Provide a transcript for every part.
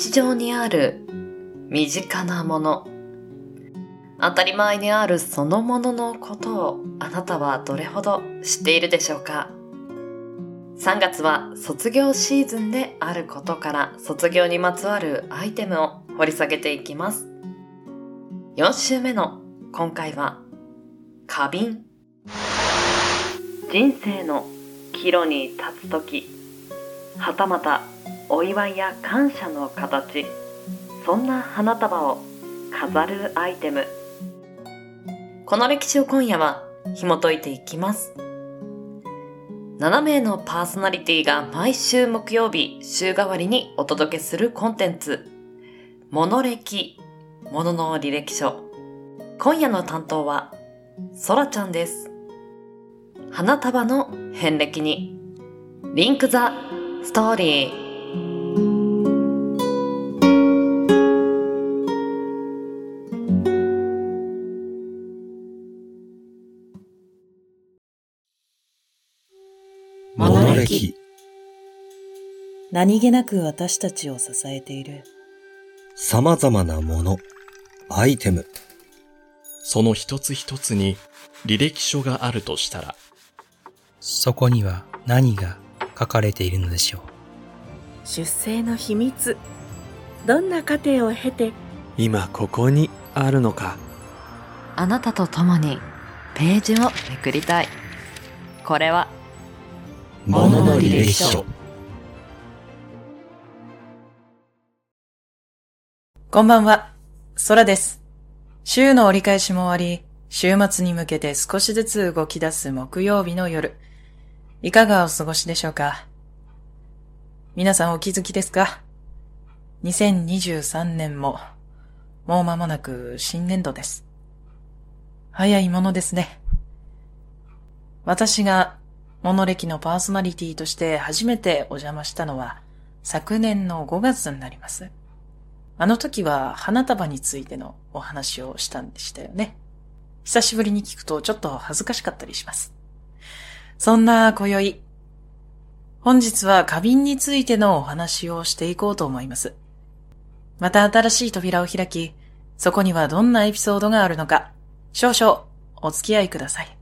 日常にある身近なもの、当たり前にあるそのもののことをあなたはどれほど知っているでしょうか ?3 月は卒業シーズンであることから卒業にまつわるアイテムを掘り下げていきます。4週目の今回は花瓶。人生の岐路に立つとき、はたまたお祝いや感謝の形、そんな花束を飾るアイテム。この歴史を今夜は紐解いていきます。7名のパーソナリティが毎週木曜日週替わりにお届けするコンテンツ、モノ歴、ものの履歴書。今夜の担当は、ソラちゃんです。花束の遍歴に、リンクザストーリー。何気なく私たちを支えている様々なもの、アイテム。その一つ一つに履歴書があるとしたら、そこには何が書かれているのでしょう。出生の秘密。どんな過程を経て、今ここにあるのか。あなたと共にページをめくりたい。これは、ものの履歴書。こんばんは、空です。週の折り返しも終わり、週末に向けて少しずつ動き出す木曜日の夜。いかがお過ごしでしょうか？皆さんお気づきですか ?2023 年も、もう間もなく新年度です。早いものですね。私が、モノ歴のパーソナリティとして初めてお邪魔したのは、昨年の5月になります。あの時は花束についてのお話をしたんでしたよね。久しぶりに聞くとちょっと恥ずかしかったりします。そんな今宵、本日は花瓶についてのお話をしていこうと思います。また新しい扉を開き、そこにはどんなエピソードがあるのか、少々お付き合いください。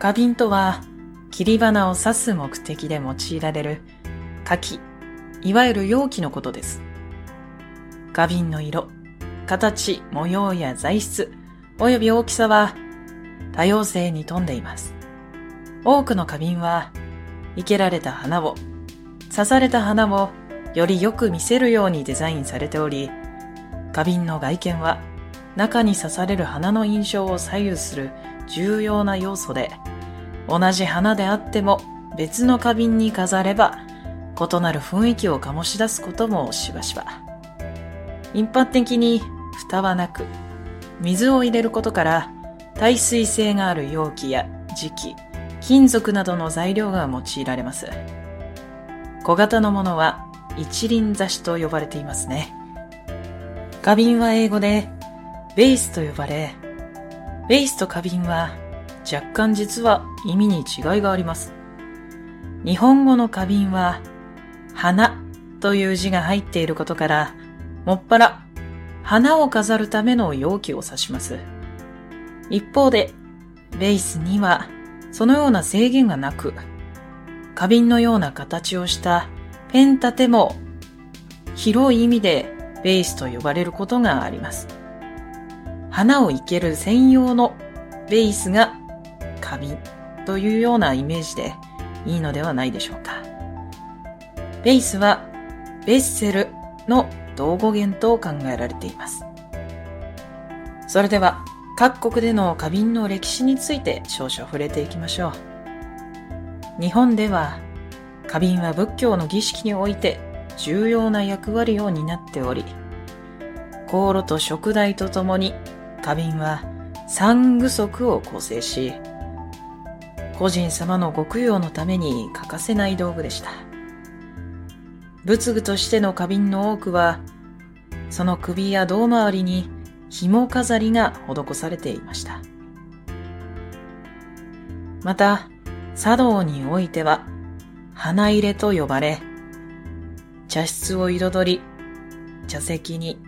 花瓶とは、切り花を刺す目的で用いられる花器、いわゆる容器のことです。花瓶の色、形、模様や材質、及び大きさは多様性に富んでいます。多くの花瓶は、生けられた花を、刺された花をよりよく見せるようにデザインされており、花瓶の外見は中に刺される花の印象を左右する重要な要素で、同じ花であっても別の花瓶に飾れば異なる雰囲気を醸し出すこともしばしば。一般的に蓋はなく、水を入れることから耐水性がある容器や磁器、金属などの材料が用いられます。小型のものは一輪挿しと呼ばれていますね。花瓶は英語でベースと呼ばれ、ベースと花瓶は若干実は意味に違いがあります。日本語の花瓶は、花という字が入っていることから、もっぱら花を飾るための容器を指します。一方で、ベースにはそのような制限がなく、花瓶のような形をしたペン立ても広い意味でベースと呼ばれることがあります。花を生ける専用のベースが花瓶というようなイメージでいいのではないでしょうか。ベースはベッセルの同語源と考えられています。それでは各国での花瓶の歴史について少々触れていきましょう。日本では花瓶は仏教の儀式において重要な役割を担っており、香炉と食台とともに花瓶は三具足を構成し、個人様のご供養のために欠かせない道具でした。仏具としての花瓶の多くは、その首や胴回りに紐飾りが施されていました。また、茶道においては花入れと呼ばれ、茶室を彩り、茶席に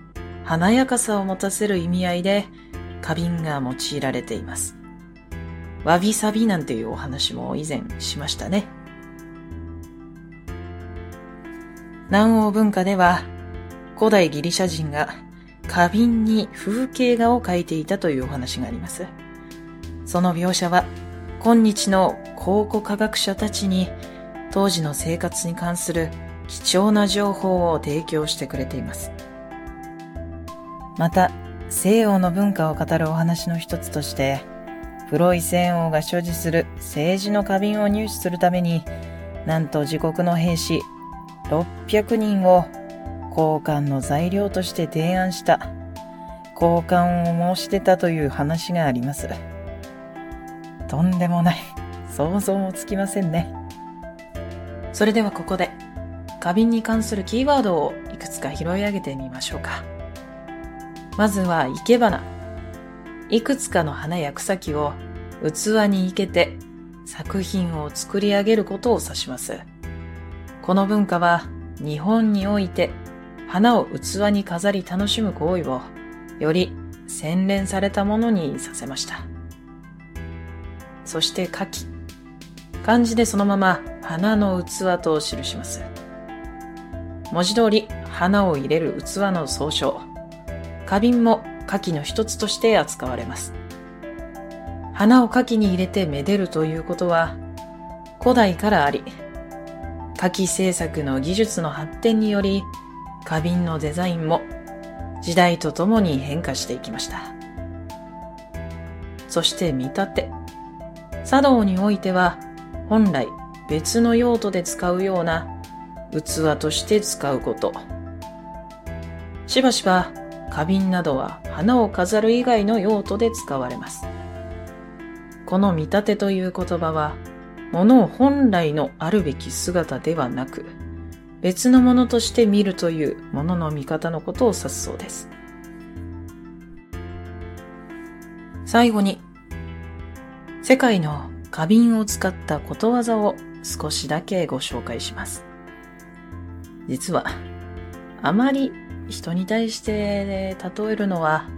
華やかさを持たせる意味合いで花瓶が用いられています。わびさびなんていうお話も以前しましたね。南欧文化では古代ギリシャ人が花瓶に風景画を描いていたというお話があります。その描写は今日の考古科学者たちに当時の生活に関する貴重な情報を提供してくれています。また、西洋の文化を語るお話の一つとして、プロイセン王が所持する政治の花瓶を入手するために、なんと自国の兵士600人を交換の材料として提案した交換を申し出たという話があります。とんでもない。想像もつきませんね。それではここで花瓶に関するキーワードをいくつか拾い上げてみましょうか。まずは生け花。いくつかの花や草木を器に生けて作品を作り上げることを指します。この文化は日本において花を器に飾り楽しむ行為をより洗練されたものにさせました。そして花器。漢字でそのまま花の器と記します。文字通り花を入れる器の総称。花瓶も花器の一つとして扱われます。花を花器に入れてめでるということは古代からあり、花器製作の技術の発展により花瓶のデザインも時代とともに変化していきました。そして見立て。茶道においては本来別の用途で使うような器として使うこと。しばしば花瓶などは花を飾る以外の用途で使われます。この見立てという言葉は、物を本来のあるべき姿ではなく、別のものとして見るというものの見方のことを指すそうです。最後に、世界の花瓶を使ったことわざを少しだけご紹介します。実は、あまり人に対して例えるのは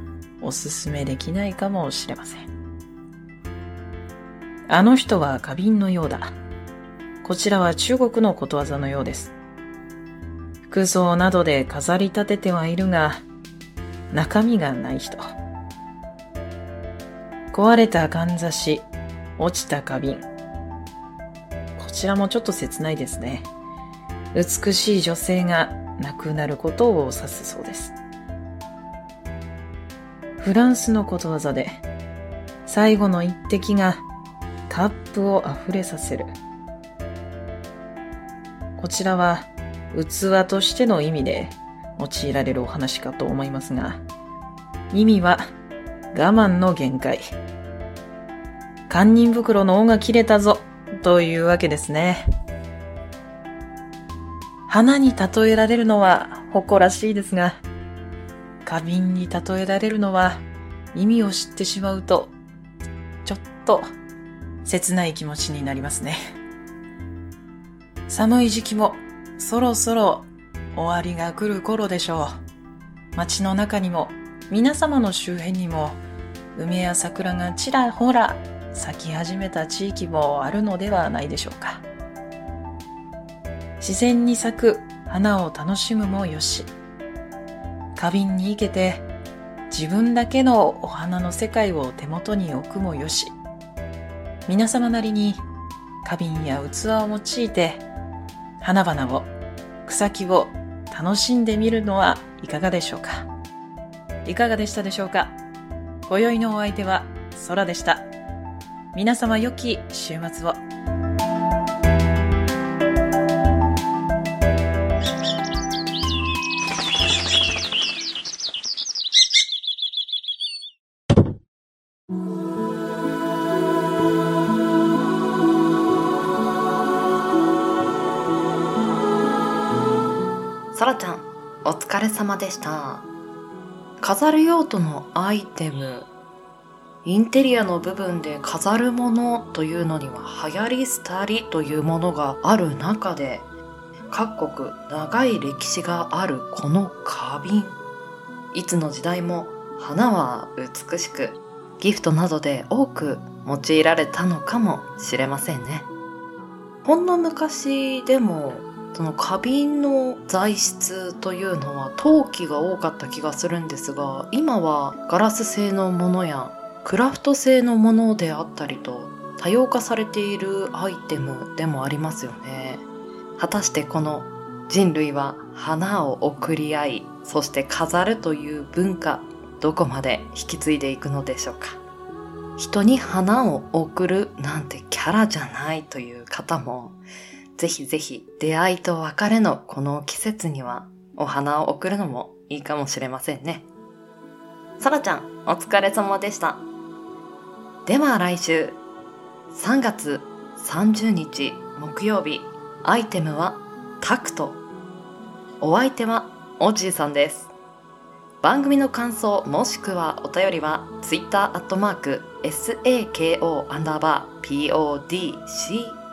おすすめできないかもしれません。あの人は花瓶のようだ。こちらは中国のことわざのようです。服装などで飾り立ててはいるが、中身がない人。壊れたかんざし、落ちた花瓶。こちらもちょっと切ないですね。美しい女性が亡くなることを指すそうです。フランスのことわざで、最後の一滴がカップを溢れさせる。こちらは器としての意味で用いられるお話かと思いますが、意味は我慢の限界。堪忍袋の尾が切れたぞというわけですね。花に例えられるのは誇らしいですが、花瓶に例えられるのは意味を知ってしまうと、ちょっと切ない気持ちになりますね。寒い時期もそろそろ終わりが来る頃でしょう。街の中にも皆様の周辺にも梅や桜がちらほら咲き始めた地域もあるのではないでしょうか。自然に咲く花を楽しむもよし、花瓶に生けて自分だけのお花の世界を手元に置くもよし、皆様なりに花瓶や器を用いて花々を、草木を楽しんでみるのはいかがでしょうか？いかがでしたでしょうか？今宵のお相手は空でした。皆様良き週末を。そらちゃん、お疲れ様でした。飾る用途のアイテム、インテリアの部分で飾るものというのには流行り廃りというものがある中で各国長い歴史があるこの花瓶いつの時代も花は美しくギフトなどで多く用いられたのかもしれませんねほんの昔でもその花瓶の材質というのは陶器が多かった気がするんですが今はガラス製のものやクラフト製のものであったりと多様化されているアイテムでもありますよね。果たしてこの人類は花を贈り合いそして飾るという文化どこまで引き継いでいくのでしょうか。人に花を贈るなんてキャラじゃないという方もぜひぜひ出会いと別れのこの季節にはお花を贈るのもいいかもしれませんね。さらちゃん、お疲れ様でした。では来週、3月30日木曜日、アイテムはタクト。お相手はおじいさんです。番組の感想もしくはお便りは Twitter アットマーク SAKO アンダーバー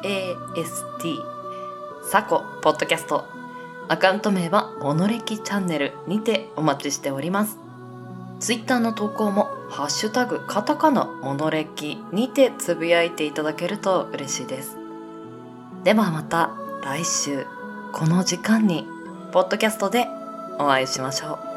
PODCAST サコポッドキャスト。アカウント名はモノレキチャンネルにてお待ちしております。ツイッターの投稿もハッシュタグカタカナモノレキにてつぶやいていただけると嬉しいです。ではまた来週この時間にポッドキャストでお会いしましょう。